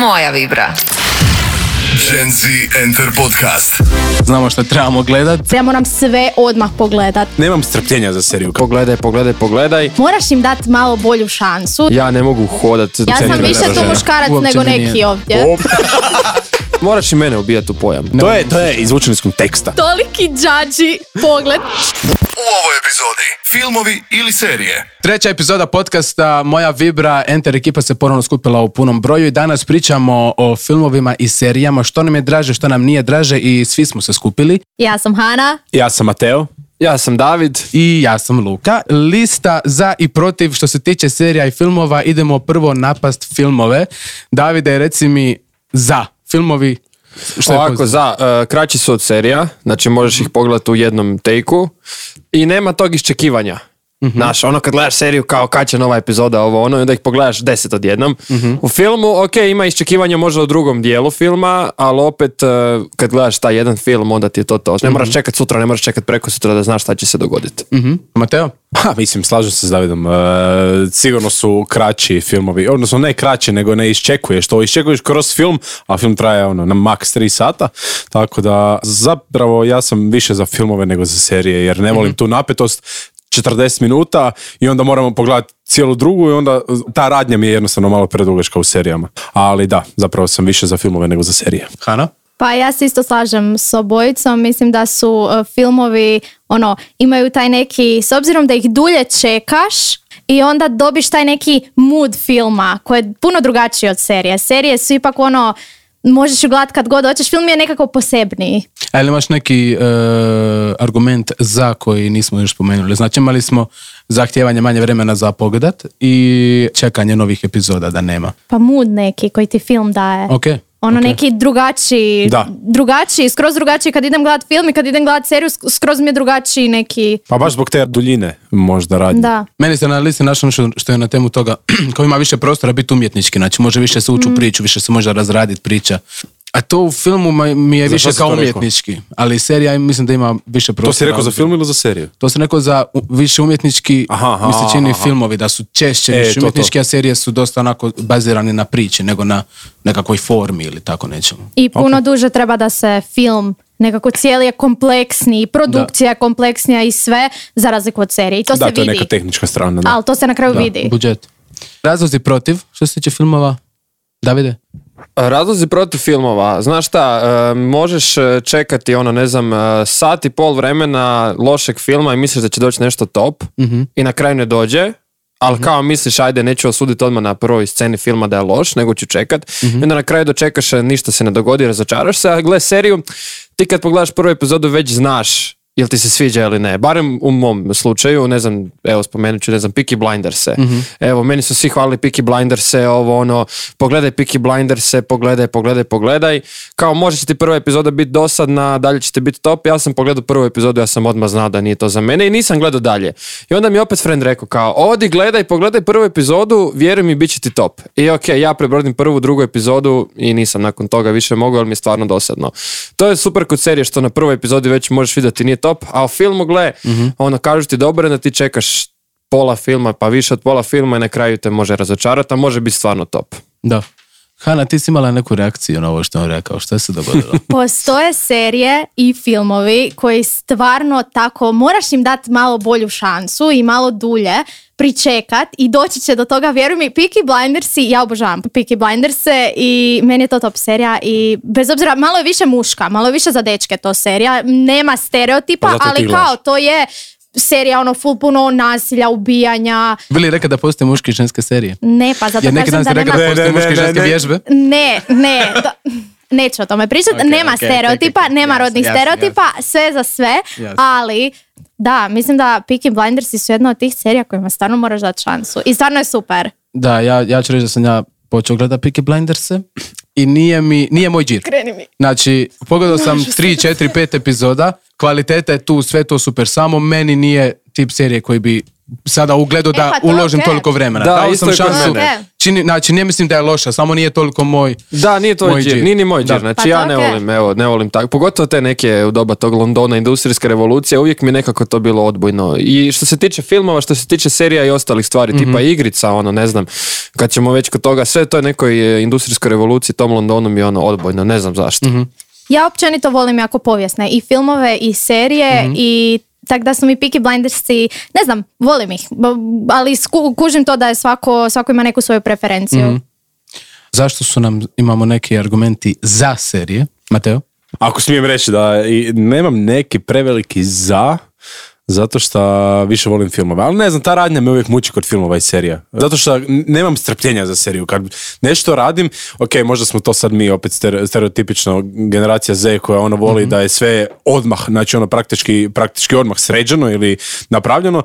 Moja vibra. Gen Z Enter Podcast. Znamo što trebamo gledat. Ja moram sve odmah pogledat. Nemam strpljenja za seriju. Pogledaj, pogledaj, pogledaj. Moraš im dati malo bolju šansu. Ja ne mogu hodat. Ja sam više tu države. muškarac Uopće nego neki ovdje. Moraš i mene ubijati u pojam. To je, to je izvučen iz konteksta. Toliki džađi pogled. U ovoj epizodi filmovi ili serije. Treća epizoda podcasta Moja Vibra, Enter ekipa se ponovno skupila u punom broju i danas pričamo o filmovima i serijama, što nam je draže, što nam nije draže i svi smo se skupili. Ja sam Hana. Ja sam Mateo. Ja sam David. I ja sam Luka. Lista za i protiv što se tiče serija i filmova. Idemo prvo napast filmove. Davide, reci mi za filmovi. Što Ovako, za, e, kraći su od serija, znači možeš ih pogledati u jednom tejku i nema tog iščekivanja. Znaš, ono kad gledaš seriju kao kad će nova epizoda ovo ono i onda ih pogledaš deset odjednom. U filmu, ok, ima iščekivanja možda u drugom dijelu filma, ali opet e, kad gledaš taj jedan film onda ti je to to. Ne moraš čekat sutra, ne moraš čekat preko sutra da znaš šta će se dogoditi. Mhm. Mateo? Pa, mislim, slažem se s Davidom. E, sigurno su kraći filmovi, odnosno ne kraći, nego ne iščekuješ to. Iščekuješ kroz film, a film traje ono, na maks 3 sata. Tako da, zapravo, ja sam više za filmove nego za serije, jer ne volim tu napetost. 40 minuta i onda moramo pogledati cijelu drugu i onda ta radnja mi je jednostavno malo predugačka u serijama. Ali da, zapravo sam više za filmove nego za serije. Hana? Pa ja se isto slažem s obojicom. Mislim da su uh, filmovi, ono, imaju taj neki, s obzirom da ih dulje čekaš, i onda dobiš taj neki mood filma koji je puno drugačiji od serije. Serije su ipak ono, možeš ju gledat kad god hoćeš, film je nekako posebniji. A ili imaš neki e, argument za koji nismo još spomenuli? Znači imali smo zahtijevanje manje vremena za pogledat i čekanje novih epizoda da nema. Pa mood neki koji ti film daje. Ok. Ono ok. neki drugačiji, Da. drugačiji, skroz drugačiji kad idem gledat film i kad idem gledat seriju, sk- skroz mi je drugačiji neki, Pa baš zbog te duljine možda radnje. da. Meni se na listi našlo što je na temu toga ko ima više prostora biti umjetnički, znači može više se ući Mm. u priču, više se može razraditi priča. A to u filmu mi je Za više kao umjetnički, ali serija mislim da ima više prostora. To si rekao za film ili za seriju? To sam rekao za više umjetnički, Aha, aha, mi se čini aha. filmovi da su češće E, više to, to. umjetnički, a serije su dosta onako bazirani na priči nego na nekakvoj formi ili tako nečemu. I puno duže treba da se film nekako cijeli je kompleksniji, produkcija je kompleksnija i sve, za razliku od serije. I to da, se to je neka tehnička strana. Da. Ali to se na kraju Da, vidi. budžet. Razlozi protiv što se tiče filmova? Davide? Razlozi protiv filmova, znaš šta, e, možeš e, čekati ono, ne znam, e, sat i pol vremena lošeg filma i misliš da će doći nešto top i na kraju ne dođe, ali kao misliš, ajde, neću osuditi odmah na prvoj sceni filma da je loš, nego ću čekat. I onda na kraju dočekaš, ništa se ne dogodi, razočaraš se, a gle seriju, ti kad pogledaš prvu epizodu već znaš jel ti se sviđa ili ne. Barem u mom slučaju, ne znam, evo spomenut ću, ne znam, Peaky Blinders-e. Evo, meni su svi hvalili Peaky Blinders-e, ovo ono, pogledaj Peaky Blinders-e, pogledaj, pogledaj, pogledaj. Kao, može će ti prva epizoda biti dosadna, dalje će ti biti top. Ja sam pogledao prvu epizodu, ja sam odmah znao da nije to za mene i nisam gledao dalje. I onda mi je opet friend rekao kao, odi gledaj, pogledaj prvu epizodu, vjeruj mi, bit će ti top. I ok, ja prebrodim prvu, drugu epizodu i nisam nakon toga više mogao, jer mi je stvarno dosadno. To je super kod serije što na prvoj epizodi već možeš vidjeti nije top, a u filmu gle, ono kažu ti dobro, da ti čekaš pola filma, pa više od pola filma i na kraju te može razočarati, a može biti stvarno top. Da. Hana, ti si imala neku reakciju na ovo što je on rekao. Šta se dogodilo? Postoje serije i filmovi koji stvarno tako, moraš im dati malo bolju šansu i malo dulje pričekat i doći će do toga, vjeruj mi, Peaky Blindersi, ja obožavam Peaky Blinderse i meni je to top serija i bez obzira, malo je više muška, malo je više za dečke to serija, nema stereotipa, Pa ali kao to je serija ono full puno nasilja, ubijanja, Bili rekao da postoje muške i ženske serije? ne pa zato Jer neki dan da nema... da postoje muške i ne, ženske ne. vježbe. Ne, ne, da- neću o tome pričati, nema stereotipa, ok, ok. nema rodnih stereotipa, sve za sve, ali da, mislim da Peaky Blindersi su jedna od tih serija kojima stvarno moraš dati šansu i stvarno je super. Da, ja, ja ću reći da sam ja počeo gledat Peaky Blinderse i nije mi, nije moj džir. Kreni mi. Znači, pogledao sam 3, 4, 5 epizoda, kvaliteta je tu, sve to super, samo meni nije tip serije koji bi sada u ugledu da pa to je uložim okej. toliko vremena. Da, Dao isto sam je kod šansu. mene. Čini, znači, ne mislim da je loša, samo nije toliko moj... Da, nije to Moj džir, džir. nije ni moj Da. džir. Znači Pa ja ne volim, evo, ne volim tako. Pogotovo te neke u doba tog Londona, industrijske revolucije, uvijek mi nekako to bilo odbojno. I što se tiče filmova, što se tiče serija i ostalih stvari, tipa Mhm. igrica, ono, ne znam, kad ćemo već kod toga, sve to je nekoj e, industrijskoj revoluciji, tom Londonu mi je ono odbojno, ne znam zašto. Mhm. Ja općenito volim jako povijesne i filmove i serije Mhm. i tak da su mi Peaky Blindersi, ne znam, volim ih, ali sku- kužim to da je svako, svako ima neku svoju preferenciju. Mhm. Zašto su nam, imamo neki argumenti za serije? Mateo? Ako smijem reći da i nemam neki preveliki za, zato što više volim filmove. Ali ne znam, ta radnja me uvijek muči kod filmova i serija. Zato što nemam strpljenja za seriju. Kad nešto radim, ok, možda smo to sad mi opet stere- stereotipično generacija Z koja ono voli da je sve odmah, znači ono praktički, praktički odmah sređeno ili napravljeno.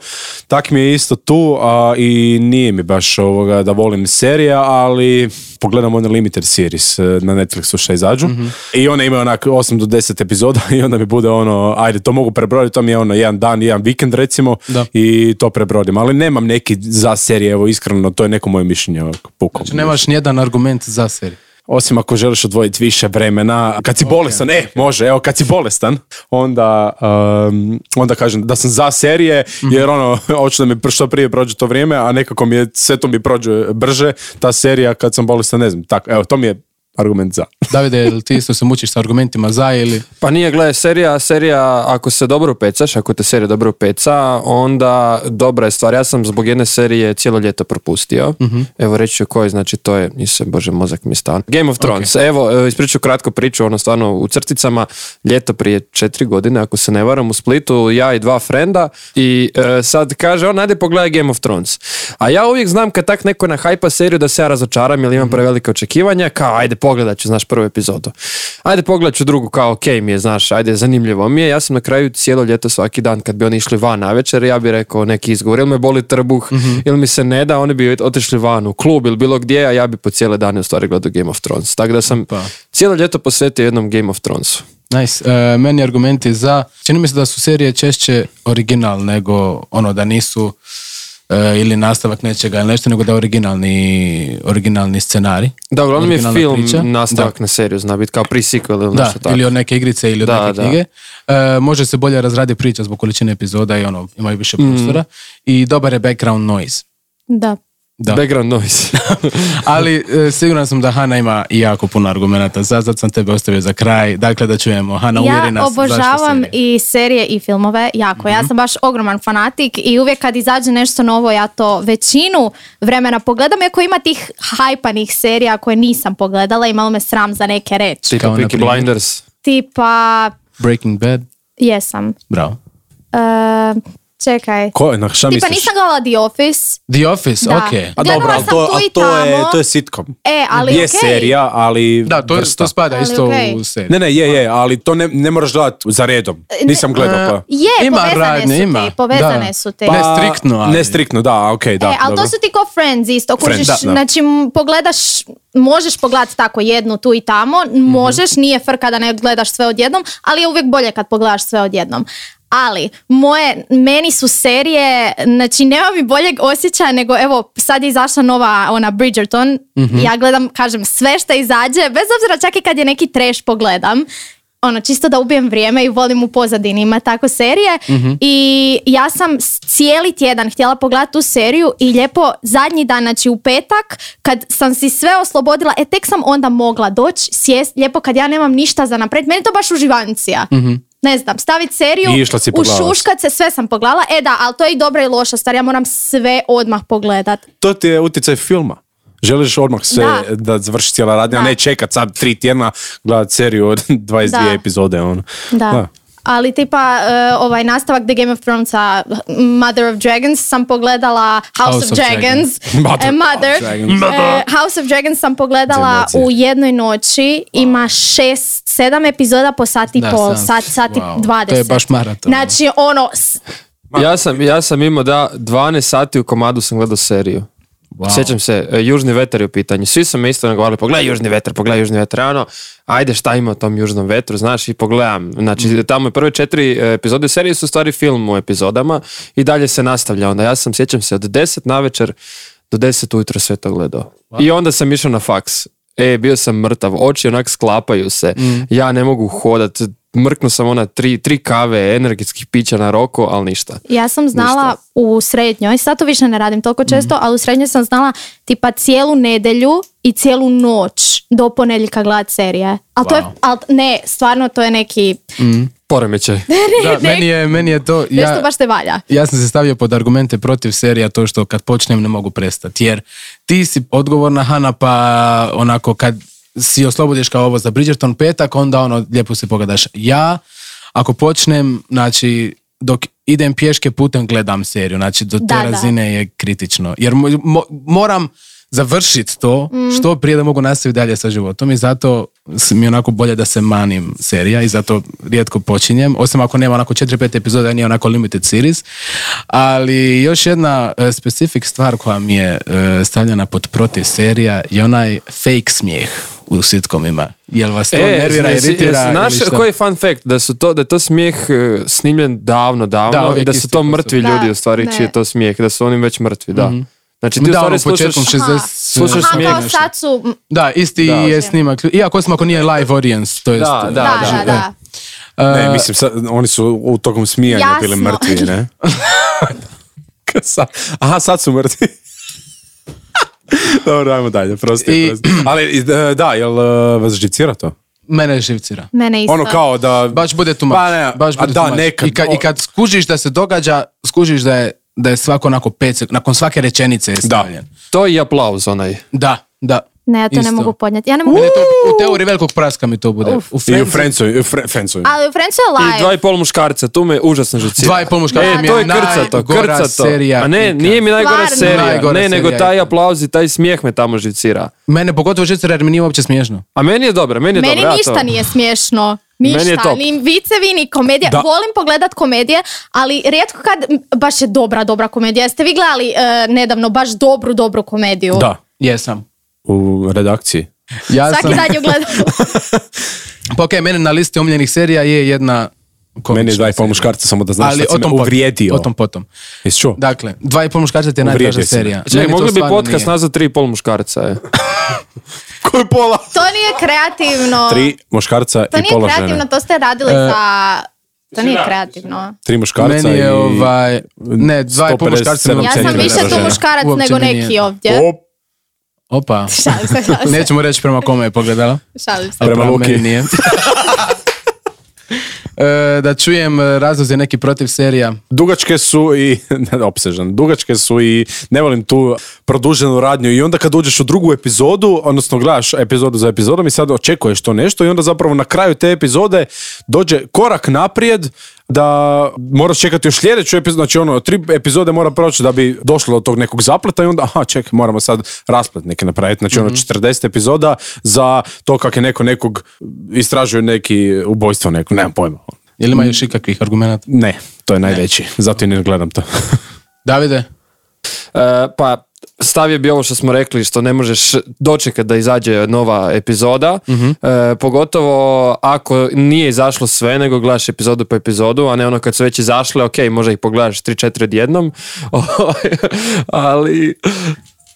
Tak mi je isto tu a, i nije mi baš ovoga da volim serija, ali pogledam one limited series e, na Netflixu što izađu i one imaju onak 8 do 10 epizoda i onda mi bude ono, ajde, to mogu prebroditi, to mi je ono jedan dan, jedan vikend recimo Da. i to prebrodim, ali nemam neki za serije, evo iskreno, to je neko moje mišljenje ovako. Znači, nemaš nijedan argument za seriju. Osim ako želiš odvojiti više vremena, kad si bolestan, e, može, evo, kad si bolestan, onda, um, onda kažem da sam za serije, jer ono, hoću da mi što prije prođe to vrijeme, a nekako mi je, sve to mi prođe brže, ta serija kad sam bolestan, ne znam, tako, evo, to mi je argument za. Davide, jel ti isto se mučiš sa argumentima za ili... Pa nije, gledaj, serija, serija, ako se dobro upecaš, ako te serija dobro upeca, onda dobra je stvar. Ja sam zbog jedne serije cijelo ljeto propustio. Evo reći ću koji, znači to je, nisam, bože, mozak mi stan. Game of Thrones. Evo, e, ispričat ću kratko priču, ono stvarno u crticama, ljeto prije četiri godine, ako se ne varam, u Splitu, ja i dva frenda i e, sad kaže, on, ajde pogledaj Game of Thrones. A ja uvijek znam kad tak neko na hajpa seriju da se ja razočaram jer imam prevelike očekivanja, kao ajde pogledat ću, znaš, prvu epizodu. Ajde pogledat ću drugu, kao ok mi je, znaš, ajde zanimljivo mi je. Ja sam na kraju cijelo ljeto svaki dan kad bi oni išli van na večer, ja bi rekao neki izgovor, ili me boli trbuh, ili mi se ne da, oni bi otišli van u klub ili bilo gdje, a ja bi po cijele dane u stvari gledao Game of Thrones. Tako da sam Pa. cijelo ljeto posvetio jednom Game of Thronesu. Nice. E, meni argumenti za... Čini mi se da su serije češće original nego ono da nisu e, ili nastavak nečega ili nešto, nego da je originalni, originalni scenarij. Da, uglavnom je film priča. nastavak na seriju, zna biti kao pre-sequel ili Da, nešto tako. ili od neke igrice ili od Da, neke da. knjige. E, može se bolje razradi priča zbog količine epizoda i ono, imaju više Mm. prostora. I dobar je background noise. Da. Da. Background noise. Ali e, siguran sam da Hana ima jako puno argumenata za, zato sam tebe ostavio za kraj. Dakle, da čujemo. Hana, uvjeri Ja nas zašto obožavam serije. i serije i filmove jako. Ja sam baš ogroman fanatik i uvijek kad izađe nešto novo ja to većinu vremena pogledam iako ima tih hajpanih serija koje nisam pogledala i malo me sram za neke reći. Tipa Peaky? Blinders. Tipa, Breaking Bad. jesam. Bravo. E, čekaj. Ko, na šta Tipa misliš? nisam gledala The Office. The Office, Da. ok. A dobro, ali to, a to, je, to je sitcom. E, ali je okej. serija, ali Da, to, vrsta. to spada Ali isto okej. u seriju. Ne, ne, je, je, ali to ne, ne moraš gledati za redom. Nisam gledao pa. Je, Ima povezane radnje, su ima. ti, povezane Da. su ti. Pa- Ne striktno, ali- Ne striktno, da, okej, da. e, ali dobro. to su ti ko Friends isto, Friends, kužiš, da, da. znači pogledaš, možeš pogledati tako jednu tu i tamo, Mhm. možeš, nije frka da ne gledaš sve odjednom, ali je uvijek bolje kad pogledaš sve odjednom. Ali, moje, meni su serije, znači nema mi boljeg osjećaja nego, evo, sad je izašla nova ona Bridgerton, Mhm. ja gledam, kažem, sve što izađe, bez obzira čak i kad je neki trash pogledam, ono, čisto da ubijem vrijeme i volim u pozadini ima tako serije. I ja sam cijeli tjedan htjela pogledati tu seriju i lijepo zadnji dan, znači u petak kad sam si sve oslobodila, e tek sam onda mogla doći, sjest, lijepo kad ja nemam ništa za napred, meni to baš uživancija. Ne znam, staviti seriju, I išla si pogledat. ušuškat se, sve sam pogledala, e da, ali to je i dobra i loša stvar, ja moram sve odmah pogledat. To ti je utjecaj filma. Želiš odmah sve Da. da, završi cijela radnja, a Da. ne čekat sad tri tjedna gledat seriju od 22 Da. epizode. Ono. Da. Ali tipa e, ovaj nastavak The Game of Thronesa Mother of Dragons sam pogledala House, of, Dragons, Mother E, Mother. of Dragons. E, House of Dragons sam pogledala u jednoj noći ima šest, sedam epizoda po sat i Da, pol, sam- sat, sat i wow. dvadeset. To je baš maraton. Znači ono, s- Ja sam, ja sam imao da 12 sati u komadu sam gledao seriju. Sjećam se, e, Južni vetar je u pitanju. Svi su me isto nagovarali, pogledaj Južni vetar, pogledaj Južni vetar. Ja ono, ajde šta ima u tom Južnom vetru, znaš, i pogledam. Znači, tamo je prve četiri e, epizode serije su u stvari film u epizodama i dalje se nastavlja. Onda ja sam, sjećam se, od 10 na večer do 10 ujutro sve to gledao. I onda sam išao na faks. E, bio sam mrtav, oči onak sklapaju se, ja ne mogu hodat, mrknu sam ona tri, tri kave energetskih pića na roko, ali ništa. Ja sam znala u srednjoj, sad to više ne radim toliko često, Mhm. ali u srednjoj sam znala tipa cijelu nedjelju i cijelu noć do ponedjeljka gledat serije. Ali to je, al ne, stvarno to je neki, Poremećaj. Da, meni je, meni je to... nešto Ja, baš te valja. ja sam se stavio pod argumente protiv serija to što kad počnem ne mogu prestati. Jer ti si odgovorna Hana pa onako kad si oslobodiš kao ovo za Bridgerton petak onda ono lijepo se pogledaš. Ja ako počnem, znači dok idem pješke putem gledam seriju. Znači do te Da, da. razine je kritično. Jer mo- mo- moram završiti to što prije da mogu nastaviti dalje sa životom i zato mi je onako bolje da se manim serija i zato rijetko počinjem, osim ako nema onako 4-5 epizoda, nije onako limited series. Ali još jedna e, specific stvar koja mi je e, stavljena pod protiv serija je onaj fake smijeh u sitcomima. Jel vas to nervira, E, jesi- iritira? jesi- Znaš koji je fun fact? Da su to, da je to smijeh e, snimljen davno, davno Da, i da su to mrtvi Da, ljudi u stvari ne. čiji je to smijeh, da su oni već mrtvi, da. Znači ti u Da, stvari ono, slušaš... početkom 60... slušaš Aha, smijeh kao sad su, Da, isti Da. je snimak. Iako osim ako nije live audience, to jest... Da, da, da, da, da. Ne, mislim, sad, oni su u tokom smijanja Jasno. bili mrtvi, ne? Sa- Aha, sad su mrtvi. Dobro, ajmo dalje, prosti, I- prosti. Ali, i, da, jel e, vas živcira to? Mene živcira. Mene isto. Ono kao da... Baš bude tu Pa ne, baš a bude da, too much. nekad, I, kad, o- I kad skužiš da se događa, skužiš da je, da je svako onako pet sek- nakon svake rečenice je stavljen. To je i aplauz onaj. Da, da. Ne, ja to ne Isto. mogu podnijeti. Ja ne mogu... Meni to u teoriji velikog praska mi to bude. U I u Friendsu- Friendsu, i u Fre- Friendsu. Ali u Friendsu je I live. dva i pol muškarca, tu me užasno živcira. Dva i pol muškarca E, to je krcato, najgora krcato. serija A ne, ikad. nije mi najgora Stvarno. serija. Najgora ne, nego serija taj ikad. aplauz i taj smijeh me tamo živcira. Mene pogotovo živcira jer mi nije uopće smiješno. A meni je dobro, meni je Meni dobro. ja ništa to- nije smiješno. Meni je Ništa, top. ni vicevi, ni komedija. Da. Volim pogledat komedije, ali rijetko kad, baš je dobra, dobra komedija. Jeste vi gledali e, nedavno baš dobru, dobru komediju? Da, Jesam. u redakciji. Ja Svaki sam, dan ju gledam. pa okej, mene na listi omiljenih serija je jedna komična Meni je dva i pol muškarca, samo da znaš Ali o si me tom potom. uvrijedio. O tom potom. Jesi čuo? Dakle, dva i pol muškarca ti je najdraža me. serija. Čekaj, mogli bi podcast nije. nazvati tri i pol muškarca, je. Koji pola? To nije kreativno. Tri muškarca To i nije pola kreativno, žene. to ste radili za... To nije kreativno. Tri muškarca Meni je i... ovaj... Ne, dva i pol 157 muškarca. Ja sam nije više tu muškarac Uopće nego nije. neki ovdje. Op, Opa. Šalim se, šalim se. Nećemo reći prema kome je pogledala. Šalim se. Prema prema Luki. meni nije. E, da čujem e, razlozi neki protiv serija. dugačke su i, ne, opsežan, dugačke su i ne volim tu produženu radnju i onda kad uđeš u drugu epizodu, odnosno gledaš epizodu za epizodom i sad očekuješ to nešto i onda zapravo na kraju te epizode dođe korak naprijed da moraš čekati još sljedeću epizodu, znači ono, tri epizode mora proći da bi došlo do tog nekog zapleta i onda, aha, čekaj, moramo sad rasplet neki napraviti, znači ono 40 epizoda za to kako je neko nekog istražuje neki ubojstvo neko, nemam pojma. Jel ima još ikakvih argumenta? Ne, to je najveći, zato i ne gledam to. Davide? E, pa stavio bi ovo što smo rekli što ne možeš dočekati da izađe nova epizoda. E, pogotovo ako nije izašlo sve nego gledaš epizodu po epizodu a ne ono kad su već izašle ok možda ih pogledaš 3-4 odjednom. Ali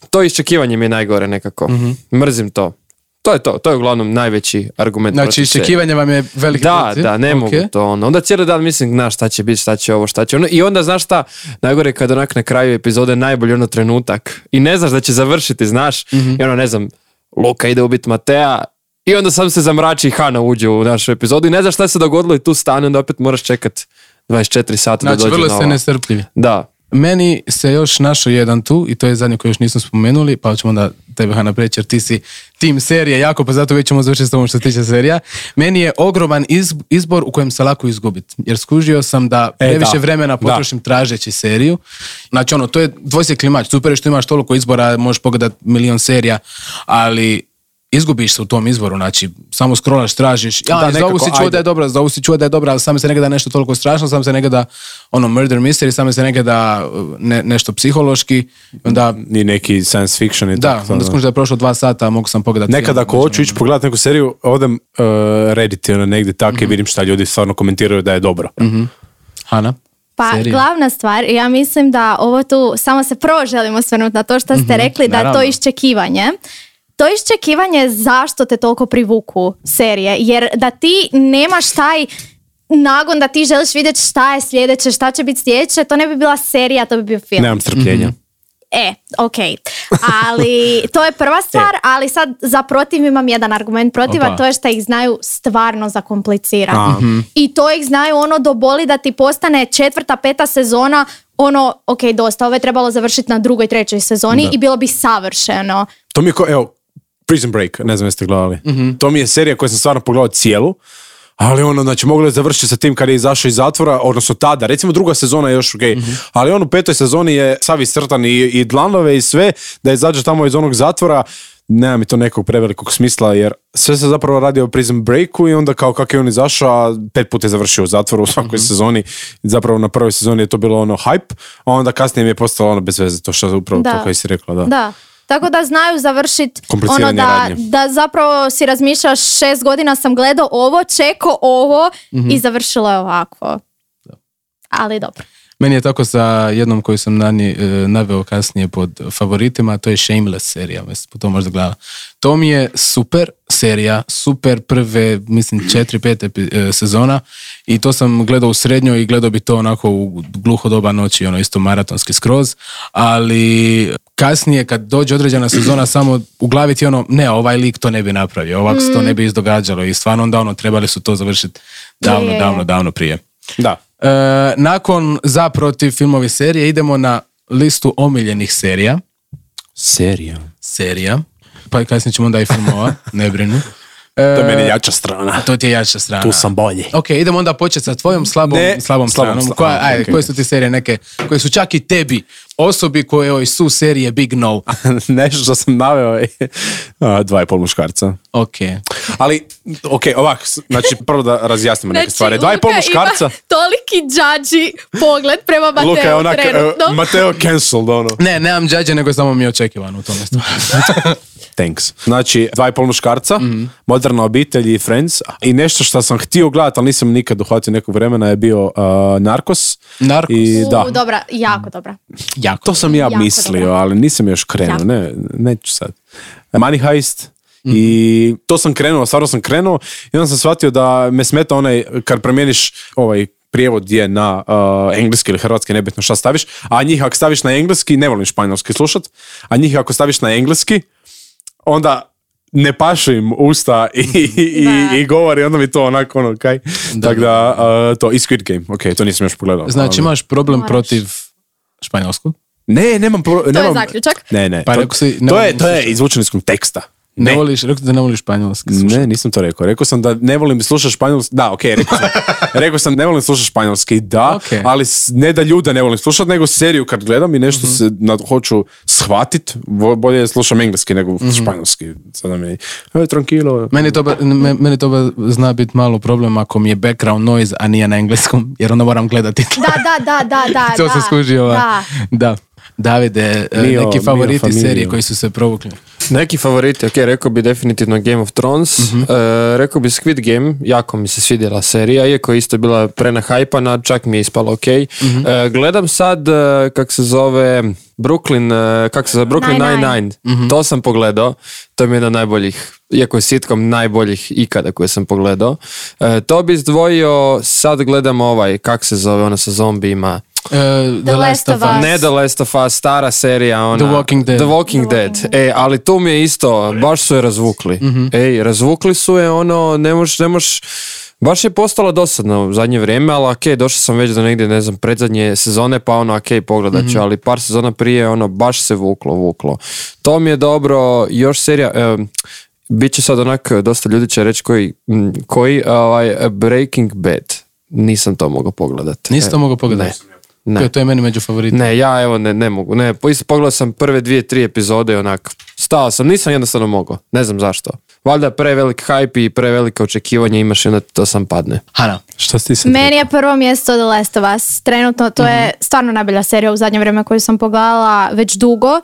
to iščekivanje mi je najgore nekako. Mrzim to to je to, to je uglavnom najveći argument Znači, iščekivanje vam je veliki Da, da, ne Ok. mogu to ono. Onda cijeli dan mislim, znaš šta će biti, šta će ovo, šta će ono. I onda, znaš šta, najgore kad onak na kraju epizode najbolji ono trenutak i ne znaš da će završiti, znaš. Mhm. I ono, ne znam, Luka ide ubiti Matea i onda sam se zamrači i Hana uđe u našu epizodu i ne znaš šta se dogodilo i tu stane, onda opet moraš čekat 24 sata da Znači, dođe vrlo nova. ste nestrpljivi. Da. Meni se još našao jedan tu i to je zadnji koji još nismo spomenuli, pa ćemo onda tebe Hana preći jer ti si tim serije jako, pa zato već ćemo završiti s ovom što se tiče serija. Meni je ogroman izb- izbor u kojem se lako izgubiti. Jer skužio sam da E, previše da. vremena Da. potrošim tražeći seriju. Znači ono, to je dvojsjekli mač. Super je što imaš toliko izbora, možeš pogledat milion serija, ali izgubiš se u tom izvoru, znači samo scrollaš, tražiš, ja, Da, da, za ovu nekako, si čuo da je dobra, za ovu si čuo da je dobra, ali sam se nekada nešto toliko strašno, sam se nekada ono murder mystery, sam se nekada ne, nešto psihološki, onda Ni neki science fiction i da, tako. onda skužiš da je prošlo dva sata, mogu sam pogledati. Nekad film, ako znači, hoću ići pogledati neku seriju, odem uh, Reddit ono, negdje tako Mhm. i vidim šta ljudi stvarno komentiraju da je dobro. Hana? Pa serija? glavna stvar, ja mislim da ovo tu, samo se prvo želim osvrnuti na to što ste rekli, da je to naravno. iščekivanje. To iščekivanje je zašto te toliko privuku serije, jer da ti nemaš taj nagon da ti želiš vidjeti šta je sljedeće, šta će biti sljedeće, to ne bi bila serija, to bi bio film. Nemam strpljenja. Mhm. E, ok. Ali to je prva stvar, ali sad za protiv imam jedan argument protiv, a Opa. to je što ih znaju stvarno zakomplicirati. A. I to ih znaju ono do boli da ti postane četvrta, peta sezona, ono, ok, dosta, ovo je trebalo završiti na drugoj, trećoj sezoni i bilo bi savršeno. To mi je ko, evo, Prison Break, ne znam jeste gledali. To mi je serija koju sam stvarno pogledao cijelu, ali ono, znači, moglo je završiti sa tim kad je izašao iz zatvora, odnosno tada, recimo druga sezona je još ok, ali on u petoj sezoni je sav iscrtan i, i dlanove i sve, da izađe tamo iz onog zatvora, nema mi to nekog prevelikog smisla, jer sve se zapravo radi o Prison Breaku i onda kao kako je on izašao, pet puta je završio u zatvoru u svakoj sezoni, zapravo na prvoj sezoni je to bilo ono hype, a onda kasnije mi je postalo ono bez veze, to što je upravo Da. to koji si rekla, da. Da. Tako da znaju završiti ono da, radnje. da zapravo si razmišljaš šest godina sam gledao ovo, čeko ovo i završilo je ovako. Ali dobro. Meni je tako sa jednom koju sam nani, e, naveo kasnije pod favoritima, to je Shameless serija, mislim, to možda gleda. To mi je super serija, super prve, mislim, četiri, pet e, sezona i to sam gledao u srednjoj i gledao bi to onako u gluho doba noći, ono isto maratonski skroz, ali kasnije kad dođe određena sezona samo u glavi ti ono, ne, ovaj lik to ne bi napravio, ovako se to ne bi izdogađalo i stvarno onda ono, trebali su to završiti davno, Je, je, je. davno, davno prije. Da. E, nakon za protiv filmovi serije idemo na listu omiljenih serija. Serija. Serija. Pa kasnije ćemo onda i filmova, ne brinu. E, To je meni jača strana. to ti je jača strana. Tu sam bolji. Ok, idemo onda početi sa tvojom slabom, Ne, slabom slabom stranom. Koja, ajde, ok. koje su ti serije neke, koje su čak i tebi, osobi koje su serije Big No. Nešto što sam naveo je dva i pol muškarca. Ok. Ali, ok, ovak, znači prvo da razjasnimo neke stvari. Dva i pol muškarca, Znači, toliki džađi pogled prema Mateo Luka je onak, e, trenutno. Mateo cancelled, ono. Ne, nemam džađe, nego samo mi je očekivano u tome stvari. Thanks. Znači, dva i pol muškarca, moderna obitelj i Friends. I nešto što sam htio gledati, ali nisam nikad uhvatio nekog vremena, je bio a, Narcos. Narcos. I da, U, dobra, jako dobra. jako. to sam ja Jako mislio, dobro. ali nisam još krenuo. Jako. Ne, neću sad. Money Heist. I to sam krenuo, stvarno sam krenuo i onda sam shvatio da me smeta onaj kad promijeniš ovaj prijevod je na uh, engleski ili hrvatski, nebitno šta staviš, a njih ako staviš na engleski, ne volim španjolski slušat, a njih ako staviš na engleski, onda ne pašu im usta i, i, Da. i govori, onda mi to onako ono, kaj. Tako da, uh, to, i Squid Game, ok, to nisam još pogledao. Znači ali- imaš problem Moraš. protiv španjolskog? Ne, nemam pro, To nemam, je zaključak. Ne, ne, Pa to, si, to, je, to je izvučeno iz konteksta. Ne, Ne, voliš, rekao da ne voliš španjolski. slušaj. ne, nisam to rekao. Rekao sam da ne volim slušati španjolski. Da, ok, rekao sam. rekao sam ne volim slušati španjolski, da, Ok. ali ne da ljude ne volim slušati, nego seriju kad gledam i nešto Mhm. se na, hoću shvatit, bolje slušam engleski nego Mhm. španjolski. Sada mi je, e, tranquilo. Meni to, ba- me- meni to ba- zna biti malo problem ako mi je background noise, a nije na engleskom, jer onda moram gledati. Da, da, da, da, da. to da. se skužio. Da. Da. Davide, e, Mio- neki mio favoriti familio. serije koji su se provukli. Neki favoriti, ok, rekao bi definitivno Game of Thrones, Mhm. e, rekao bi Squid Game, jako mi se svidjela serija, iako je isto bila prenahajpana, čak mi je ispalo ok. Mhm. E, gledam sad, kak se zove, Brooklyn, kak se zove, Brooklyn Nine-Nine. Mhm. to sam pogledao, to mi je jedna od najboljih, iako je sitcom najboljih ikada koje sam pogledao. E, to bi izdvojio, sad gledam ovaj, kak se zove, ona sa zombijima, E, The, Last of Us. ne The Last of Us, stara serija, ona... The Walking Dead. The Walking Dead. E, ali tu mi je isto, baš su je razvukli. Mhm. Ej, razvukli su je, ono, ne možeš, ne možeš, baš je postalo dosadno u zadnje vrijeme, ali ok, došao sam već do negdje, ne znam, predzadnje sezone, pa ono, ok, pogledat ću, Mhm. ali par sezona prije, ono, baš se vuklo, vuklo. To mi je dobro, još serija, e, bit će sad onak, dosta ljudi će reći koji, koji, ovaj, Breaking Bad. Nisam to mogao pogledati. Nisi to E, mogao pogledati? Ne. To je, to je meni među favoritima. Ne, ja evo ne, ne mogu. Ne, isto pogledao sam prve dvije, tri epizode onak, stao sam, nisam jednostavno mogao. Ne znam zašto. Valjda prevelik hype i prevelike očekivanja imaš i onda to sam padne. Hana. Si ti sad Meni je prvo mjesto The Last of Us. Trenutno to Mhm. je stvarno najbolja serija u zadnje vrijeme koju sam pogledala već dugo.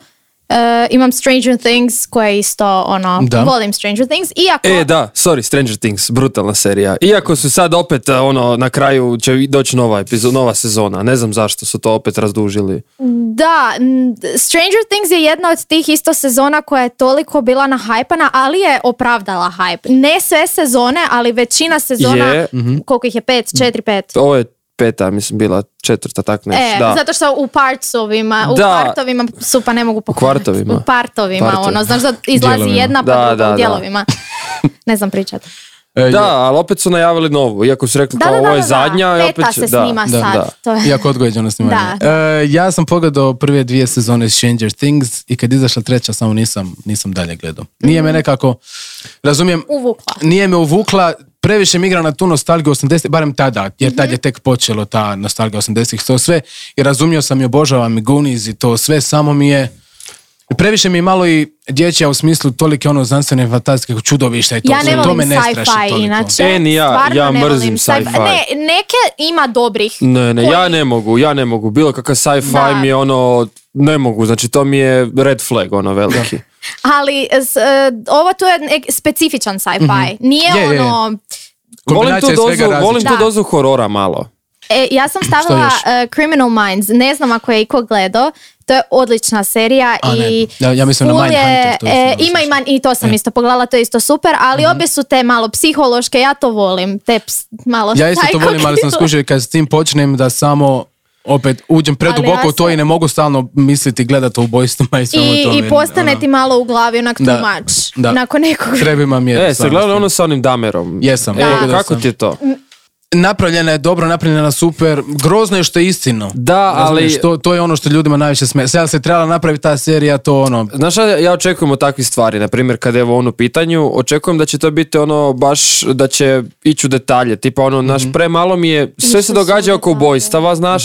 E, imam Stranger Things koja je isto ono, Da. volim Stranger Things. Iako, E, da, sorry, Stranger Things, brutalna serija. Iako su sad opet, uh, ono, na kraju će doći nova, epizo- nova sezona. Ne znam zašto su to opet razdužili. da, Stranger Things je jedna od tih isto sezona koja je toliko bila nahajpana, ali je opravdala hype. Ne sve sezone, ali većina sezona, Je. koliko ih je, pet, četiri, pet. Ovo je peta, mislim, bila četvrta, tak nešto. E, da. zato što u partsovima, u Da. partovima su pa ne mogu pohvatati. kvartovima. U partovima, Partovi. ono, znaš da izlazi Dijelovima. jedna pa Da, druga da, u da. dijelovima. ne znam pričat. E, Da, ali opet su najavili novu, iako su rekli Da, kao da, da, ovo je da, zadnja. i Peta opet će- se da, snima da, sad. da. To je. Jako odgođeno snimanje. Da, E, ja sam pogledao prve dvije sezone Stranger Things i kad izašla treća samo nisam, nisam dalje gledao. Nije me nekako, razumijem, Uvukla. nije me uvukla, previše mi igra na tu nostalgiju 80 barem tada, jer tad je tek počelo ta nostalgija 80-ih, to sve, i razumio sam i obožavam i Goonies i to sve, samo mi je, previše mi je malo i dječja u smislu tolike ono znanstvene fantastike čudovišta i to Ja ne to volim me ne straši sci-fi toliko. inače. E, ni ja, ja mrzim sci-fi. Ne, neke ima dobrih. Ne, ne, koji- ja ne mogu, ja ne mogu. Bilo kakav sci-fi Da. mi je ono, ne mogu, znači to mi je red flag, ono, veliki. Ali s- e, ovo tu je specifičan sci-fi. Nije Je, je, je. ono... Volim tu dozu, volim tu dozu horora malo. E, ja sam stavila e, Criminal Minds. Ne znam ako je iko gledao. To je odlična serija A, i Ja- ja mislim na je, to e, ima i, man- i to sam E. isto pogledala, to je isto super, ali Mhm. obje su te malo psihološke, ja to volim, te ps- malo Ja isto to volim, ali sam i kad s tim počnem da samo opet uđem preduboko ja u to i ne mogu stalno misliti, gledati o ubojstvima i svemu I, tome. I postane ono. ti malo u glavi onak Da, much. da. Nakon nekog... Trebima mi je. E, ste stvarno gledali ono sa onim damerom? Jesam, E, pogledao kako ti je to? Napravljena je dobro, napravljena super. Grozno je što je istino. Da, ali- Razumiješ, To, to je ono što ljudima najviše sme. Sada se trebala napraviti ta serija, to ono... Znaš šta ja očekujem od takvih stvari, na primjer kad je ovo ono u pitanju, očekujem da će to biti ono baš da će ići u detalje, tipa ono, naš Mhm. premalo mi je, sve se događa oko ubojstava, znaš,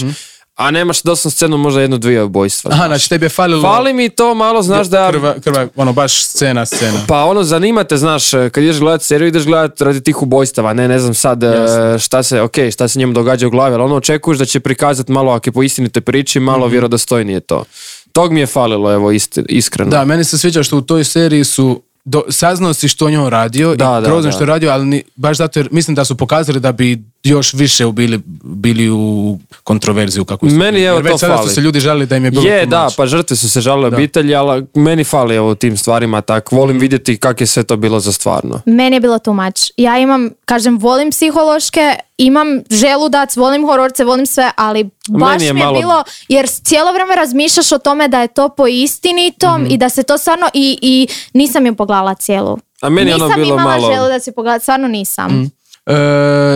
a nemaš doslovno scenu možda jedno, dvije ubojstva. Aha, znači tebi je falilo... Fali mi to malo, znaš da... Krva, krva, ono, baš scena, scena. Pa ono, zanimate, znaš, kad ideš gledat seriju, ideš gledat radi tih ubojstava, ne, ne znam sad e, Jasno. šta se, ok, šta se njemu događa u glavi, ali ono očekuješ da će prikazati malo, ako je po istinitoj priči, malo Mhm. vjerodostojnije to. Tog mi je falilo, evo, isti- iskreno. Da, meni se sviđa što u toj seriji su do, saznao si što je on radio Da, i da, da. što je radio, ali ni, baš zato jer mislim da su pokazali da bi još više bili, bili u kontroverziju kako su Meni, evo, Jer već to sada fali. su se ljudi žalili da im je bilo Je, da, pa žrtve su se žalile obitelji, ali meni fali evo u tim stvarima tak. Volim Mhm. vidjeti kak je sve to bilo za stvarno. Meni je bilo too much. Ja imam, kažem, volim psihološke, imam želudac, volim hororce, volim sve, ali baš je mi je malo- bilo, jer cijelo vrijeme razmišljaš o tome da je to po istinitom Mhm. i da se to stvarno, i, i nisam ju pogledala cijelu. A meni je ono nisam bilo imala malo- želudac i pogledati, stvarno nisam. E,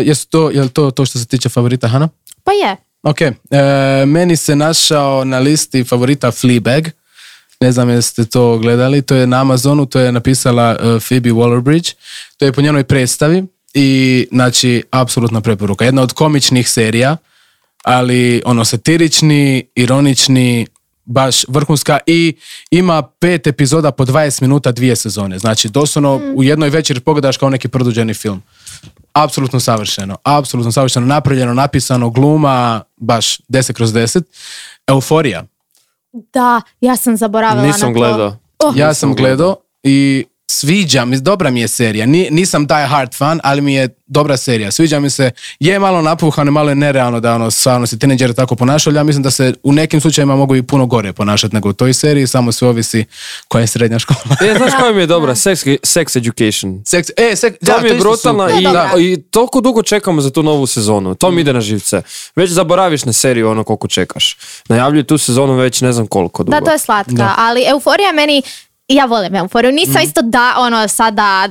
jesu to, je li to to što se tiče favorita, Hana? Pa je. Ok, e, meni se našao na listi favorita Fleabag. Ne znam jeste to gledali, to je na Amazonu, to je napisala e, Phoebe Waller-Bridge. To je po njenoj predstavi i znači apsolutna preporuka. Jedna od komičnih serija, ali ono satirični, ironični, baš vrhunska i ima pet epizoda po 20 minuta dvije sezone. Znači doslovno u jednoj večeri pogledaš kao neki produženi film. Apsolutno savršeno. Apsolutno savršeno napravljeno, napisano, gluma, baš 10 kroz 10. Euforija. Da, ja sam zaboravila Nisam na to. gledao. Oh, Ja sam gledao i sviđa mi, dobra mi je serija. Ni- nisam die hard fan, ali mi je dobra serija. Sviđa mi se, je malo napuhano, malo je nerealno da ono, stvarno se tineđeri tako ponašaju, ali ja mislim da se u nekim slučajevima mogu i puno gore ponašati nego u toj seriji, samo sve ovisi koja je srednja škola. E, znaš koja mi je dobra? Sex, sex Education. Seks, e, sek, To da, mi je brutalna i, Da. i toliko dugo čekamo za tu novu sezonu. To mi ide na živce. Već zaboraviš na seriju ono koliko čekaš. Najavljuju tu sezonu već ne znam koliko dugo. Da, to je slatka, ali euforija meni ja volim euforiju. Nisam isto da, ono, sada,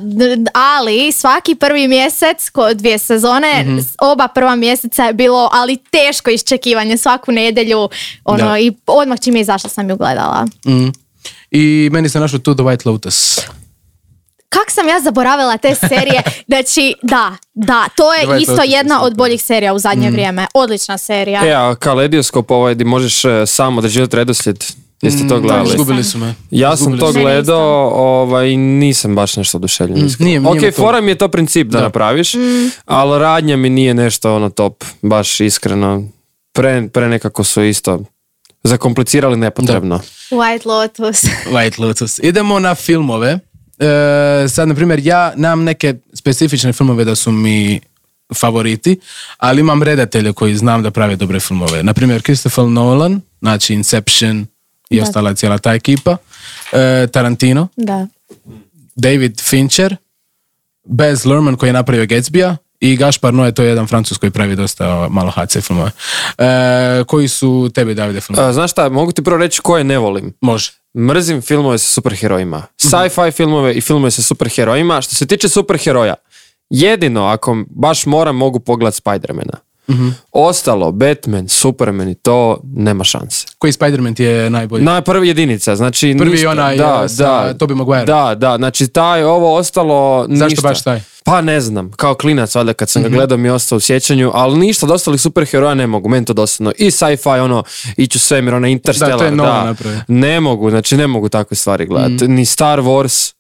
ali svaki prvi mjesec, ko dvije sezone, s- oba prva mjeseca je bilo, ali teško iščekivanje svaku nedjelju, ono, Da. i odmah čim je izašla sam ju gledala. Mm. I meni se našao tu The White Lotus. kak sam ja zaboravila te serije. Znači, da, da, to je Dvajest isto otišli jedna od to. boljih serija u zadnje vrijeme. Odlična serija. E, a kaledioskop ovaj di možeš e, sam određivati redoslijed. Jeste to gledali? nisam. Izgubili su me. Ja sam to gledao, ovaj, nisam baš nešto oduševljen. Mm, nije- ok, fora mi je to princip da, Da. napraviš, Mm. ali radnja mi nije nešto ono top, baš iskreno. Pre, pre nekako su isto zakomplicirali nepotrebno. White Lotus. White Lotus. Idemo na filmove. E, sad, na primjer, ja nemam neke specifične filmove da su mi favoriti, ali imam redatelje koji znam da prave dobre filmove. Na primjer, Christopher Nolan, znači Inception i Da. ostala cijela ta ekipa. E, Tarantino, da. David Fincher, Baz Luhrmann koji je napravio Gatsbya i Gaspar Noé, to je jedan francus koji pravi dosta malo HC filmove. E, koji su tebi, Davide, filmove? A, znaš šta, mogu ti prvo reći koje ne volim. Može. Mrzim filmove sa superherojima. Sci-fi filmove i filmove sa superherojima. Što se tiče superheroja, jedino ako baš moram mogu pogledat Spidermana. Ostalo, Batman, Superman i to nema šanse. Koji Spider-Man ti je najbolji? Na prvi jedinica, znači Prvi ništa. onaj, da, uh, sa da, Tobey Maguire. Da, da, znači taj, ovo ostalo Zašto ništa. baš taj? Pa ne znam, kao klinac valjda kad sam Mhm. ga gledao mi je ostao u sjećanju, ali ništa od ostalih superheroja ne mogu, meni to dosadno. I sci-fi, ono, ići u svemir, ono Interstellar, Da, to je da, ne mogu, znači ne mogu takve stvari gledati. Mhm. Ni Star Wars,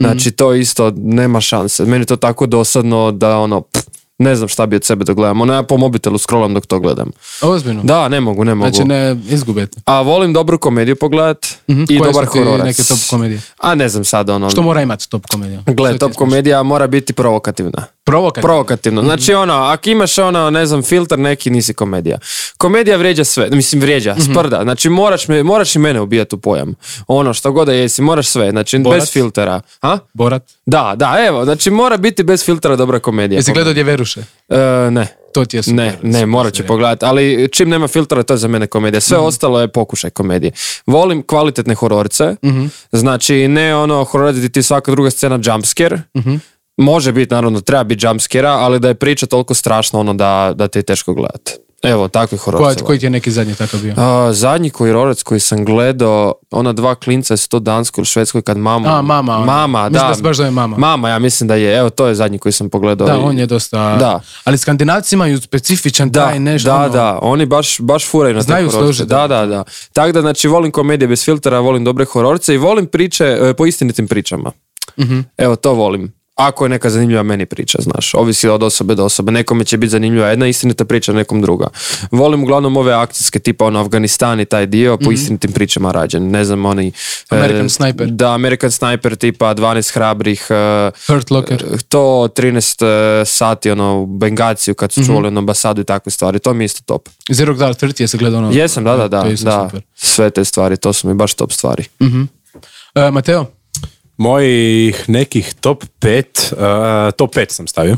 znači to isto nema šanse. Meni to tako dosadno da ono, pff, ne znam šta bi od sebe da gledam. Ono, ja po mobitelu scrollam dok to gledam. Ozbiljno? Da, ne mogu, ne mogu. Znači ne izgubete. A volim dobru komediju pogledat Mhm. i Koje dobar su ti hororac. neke top komedije? A ne znam sad ono. Što mora imati top komedija? Gle, top komedija mora biti provokativna. Provokativno. Provokativno. Znači ono, ako imaš ono, ne znam, filter neki, nisi komedija. Komedija vrijeđa sve, mislim vrijeđa, sprda. Znači moraš, me, moraš i mene ubijati u pojam. Ono, što god da jesi, moraš sve. Znači Borat? bez filtera. A? Borat. Da, da, evo, znači mora biti bez filtera dobra komedija. Jesi gledao Djeveruše? E, ne. To ti je super. Ne, ne, super morat ću pogledati, ali čim nema filtera, to je za mene komedija. Sve Mhm. ostalo je pokušaj komedije. Volim kvalitetne hororce, Mhm. znači ne ono horor gdje ti svaka druga scena jumpscare, Mhm. može biti, naravno, treba biti jumpscare ali da je priča toliko strašna ono da, da ti je teško gledati. Evo, takvi Koja- hororce. koji ti je neki zadnji takav bio? A, zadnji hororec koji sam gledao, ona dva klinca su to Danskoj ili Švedskoj kad mama... A, mama, ona. Mama, Mislim da. da se baš zove Mama. Mama, ja mislim da je. Evo, to je zadnji koji sam pogledao. Da, i- on je dosta... Da. Ali skandinavci imaju specifičan Da, taj nešto. da, ono- da, oni baš, baš furaju na te Znaju hororce. služiti, Da, da. da, da. Tako da, znači, volim komedije bez filtera, volim dobre hororce i volim priče e, po istinitim pričama. Mhm. Evo, to volim. Ako je neka zanimljiva meni priča, znaš, ovisi od osobe do osobe. Nekome će biti zanimljiva jedna istinita priča, nekom druga. Volim uglavnom ove akcijske, tipa ono Afganistan i taj dio, po istinitim pričama rađen. Ne znam, oni... e. American Sniper. Da, American Sniper, tipa 12 hrabrih, e, Hurt Locker. to 13 e, sati ono u Bengaciju kad su čuvali ono ambasadu i takve stvari, to mi je isto top. Zero Dark Thirty, jesi gledao ono? Jesam, da, da, da, da. Sve te stvari, to su mi baš top stvari. E, Mateo? Mojih nekih top 5, uh, top 5 sam stavio.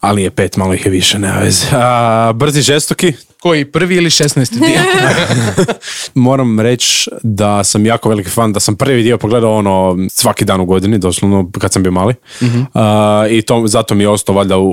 Ali nije pet, malo ih je više, nema veze. A, brzi žestoki, Koji, prvi ili šestnaesti dio? moram reći da sam jako veliki fan, da sam prvi dio pogledao ono svaki dan u godini, doslovno kad sam bio mali. A, I to, zato mi je ostao valjda u,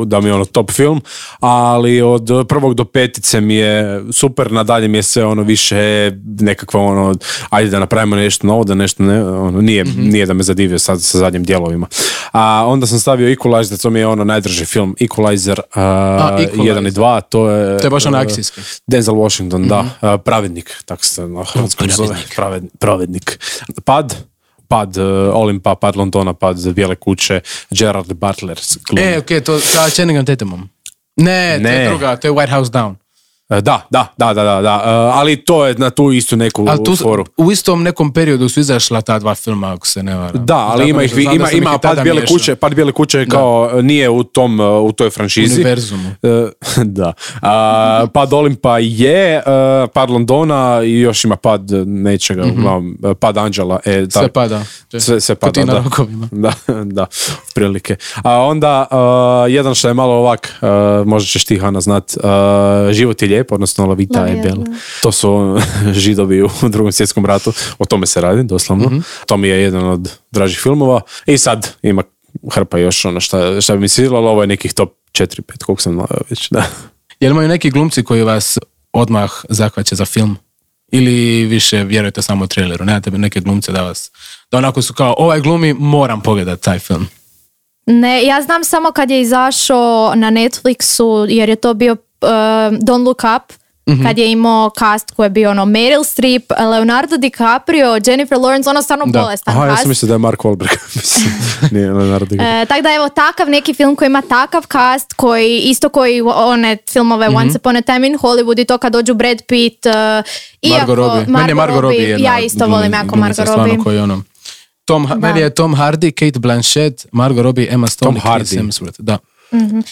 u- da mi je ono top film, ali od prvog do petice mi je super, nadalje mi je sve ono više nekakva ono, ajde da napravimo nešto novo, da nešto ne, ono, nije, nije da me zadivio sad sa zadnjim dijelovima. A onda sam stavio Equalizer, to mi je ono najdrži film, Equalizer, a, Equalizer. 1 i 2, to je... To je baš uh, akcijski. Denzel Washington, da. A, pravednik, tako se na hrvatskom zove. Praved, pravednik. Pad, pad uh, Olimpa, pad Londona, pad Bijele kuće, Gerard Butler. glumi. e, okej, to sa Channingham Tatumom. Ne, to je Ne. druga, to je White House Down. E, Da, da, da, da, da, da. E, ali to je na tu istu neku Ali tu foru. u istom nekom periodu su izašla ta dva filma, ako se ne varam. Da, ali ima ih, da ima, ima pad bijele kuće, pad bijele kuće kao nije u tom, uh, u toj franšizi. Univerzumu. E, da. A, pad Olimpa je, e, pad Londona i još ima pad nečega, e, pad Anđela. E, Sve pada. Sve, sve pada, na da. rokovima. Da, da, prilike. A onda, uh, jedan što je malo ovak, uh, možda ćeš ti Hana znat, uh, Život je lijep, odnosno La Vita La je Vita, bella. da. To su židovi u drugom svjetskom ratu, o tome se radi, doslovno. To mi je jedan od dražih filmova. I sad ima hrpa još ono šta, šta bi mi svidjelo, ali ovo je nekih top 4-5, koliko sam naveo već, da. Jel imaju neki glumci koji vas odmah zahvaće za film? Ili više vjerujete samo traileru, nemate neke glumce da vas, da onako su kao, ovaj glumi, moram pogledat taj film. Ne, ja znam samo kad je izašao na Netflixu, jer je to bio Don't Look Up, Mhm. kad je imao cast koji je bio ono Meryl Streep, Leonardo DiCaprio, Jennifer Lawrence, ono stvarno Da. bolestan Aha, ja cast. sam mislio da je Mark Wahlberg. Nije Leonardo DiCaprio. E, tako da evo takav neki film koji ima takav cast koji isto koji one filmove Mhm. Once Upon a Time in Hollywood i to kad dođu Brad Pitt uh, iako, Margot Robbie. Meni je Margot Robbie jedna ja isto volim jako Margot Robbie Koji ono, Tom, Da. Meni je Tom Hardy, Kate Blanchett, Margot Robbie, Emma Stone Tom i Chris Hardy. Hemsworth. Da.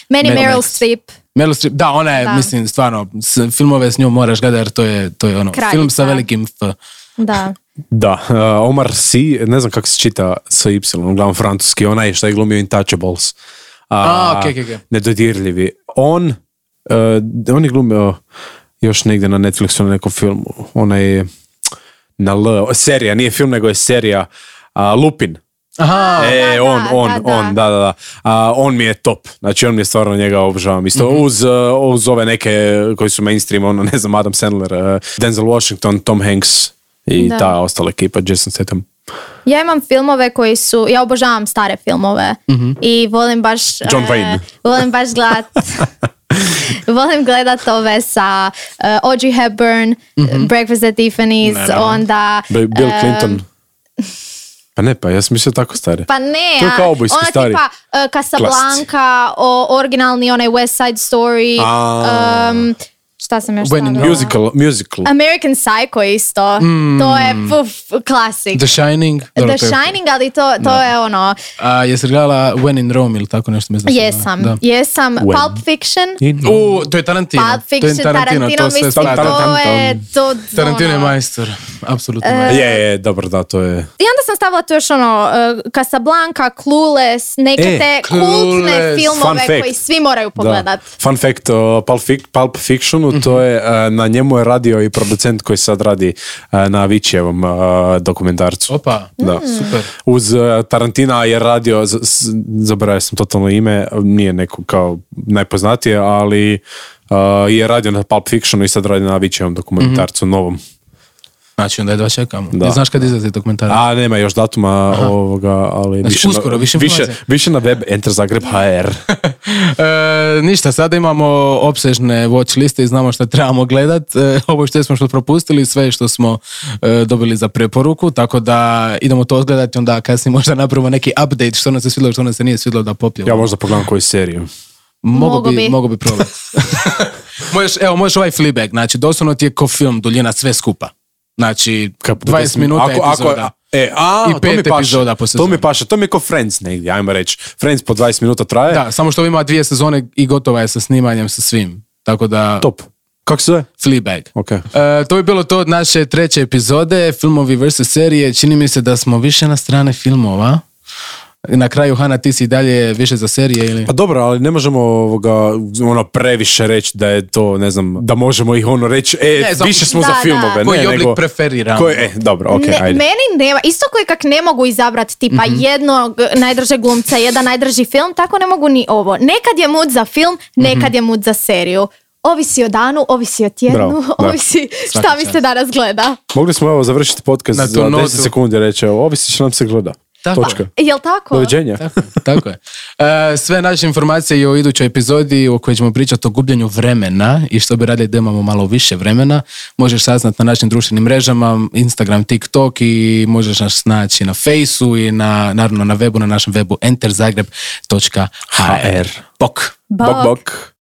Meni Meryl Meryl. Streep Meryl Streep, da, ona je, Da. mislim, stvarno, s, filmove s njom moraš gledati jer to je, to je ono, Kraljica. film sa velikim F. da Da, uh, Omar Sy, ne znam kako se čita sa Y, uglavnom francuski, onaj što je glumio Intouchables. A, okej, okej, okej. Nedodirljivi. On, uh, on je glumio još negdje na Netflixu na nekom filmu. Onaj na L, serija, nije film nego je serija Lupin. Aha, e, da, on, da, on, da, da. on, da, da, da. A, on mi je top. Znači, on mi je stvarno njega obožavam. Isto Mhm. uz, uh, uz ove neke koji su mainstream, ono, ne znam, Adam Sandler, uh, Denzel Washington, Tom Hanks i Da. ta ostala ekipa, Jason Statham. Ja imam filmove koji su, ja obožavam stare filmove i volim baš... John e, Wayne. volim baš gledat... volim gledat ove sa uh, Audrey Hepburn, Breakfast at Tiffany's, onda... Bi- Bill e, Clinton. Pa ne, pa ja sam mislio tako stari. Pa ne, To je a, kaubojski ona stari. tipa uh, Casablanca, o, originalni onaj West Side Story, A. um, šta sam još When in stavila? Musical, musical. American Psycho isto, to je puf, klasik. The Shining. dobro, The to Shining, ali to, to je ono, A jesi gledala When in Rome ili tako nešto? Mislim, da jesam. Da. jesam, When? Pulp Fiction, U, to je Tarantino. Pulp to je Fiction, Tarantino, to sve mislim, spada. to je, to, Tarantino je ono. majstor, apsolutno majstor. Je, je, dobro, da, to je... I onda sam stavila tu još ono, uh, Casablanca, Clueless, neke E, te kultne filmove koji svi moraju Da. pogledat. Fun fact o Pulp, Fic- Pulp Fictionu, to je, uh, na njemu je radio i producent koji sad radi uh, na Vičijevom uh, dokumentarcu. Opa, Da. super. Uz Tarantina je radio, zaboravio sam totalno ime, nije neko kao najpoznatije, ali je radio na Pulp Fictionu i sad radi na Vičijevom dokumentarcu novom. Znači, onda jedva čekamo. Da. I znaš kad izlazi dokumentarac? A, nema još datuma ovoga, ali Znači, više, uskoro, na, više više, više na web Enter Zagreb HR. E, ništa, sada imamo opsežne watch liste i znamo što trebamo gledat. E, ovo što smo što propustili, sve što smo e, dobili za preporuku, tako da idemo to odgledati, onda kasnije možda napravimo neki update što nam se svidjelo, što nam se nije svidjelo da popljemo. Ja možda pogledam koju seriju. Mogu Mogu bi, bi. mogu bi probati. možeš, evo, možeš ovaj Fleabag, znači doslovno ti je ko film, duljina sve skupa. Znači, Kap- 20 minuta ako, epizoda. Ako, e, a, I to pet mi paše. epizoda po To sezoni. mi paše, to mi je ko Friends negdje, ajmo reći. Friends po 20 minuta traje. Da, samo što ima dvije sezone i gotova je sa snimanjem sa svim. Tako da, Top. Kako se zove? Fleabag. Ok. E, to bi bilo to od naše treće epizode, filmovi versus serije. Čini mi se da smo više na strane filmova. Na kraju, Hana, ti si i dalje više za serije ili... Pa dobro, ali ne možemo ovoga, ono previše reći da je to, ne znam, da možemo ih ono reći, e, Ne, više smo Da, za da. filmove. Koji ne, oblik nego, preferiramo? Koji, e, dobro, ok, ne, ajde. Meni nema, isto koji kak ne mogu izabrati tipa Mhm. jednog najdražeg glumca, jedan najdraži film, tako ne mogu ni ovo. Nekad je mood za film, nekad je mood za seriju. Ovisi o danu, ovisi o tjednu, Bravo, da. ovisi šta Svaka mi se danas gleda. Mogli smo evo završiti podcast Na za tu 10 notu. sekundi reći, ovisi što nam se gleda. Tako. Točka. Jel tako? Doviđenja. Tako, tako je. E, sve naše informacije i o idućoj epizodi u kojoj ćemo pričati o gubljenju vremena i što bi radili da imamo malo više vremena, možeš saznat na našim društvenim mrežama, Instagram, TikTok i možeš nas naći na Faceu i na, naravno na webu, na našem webu enterzagreb.hr. Bok! Bok, bok.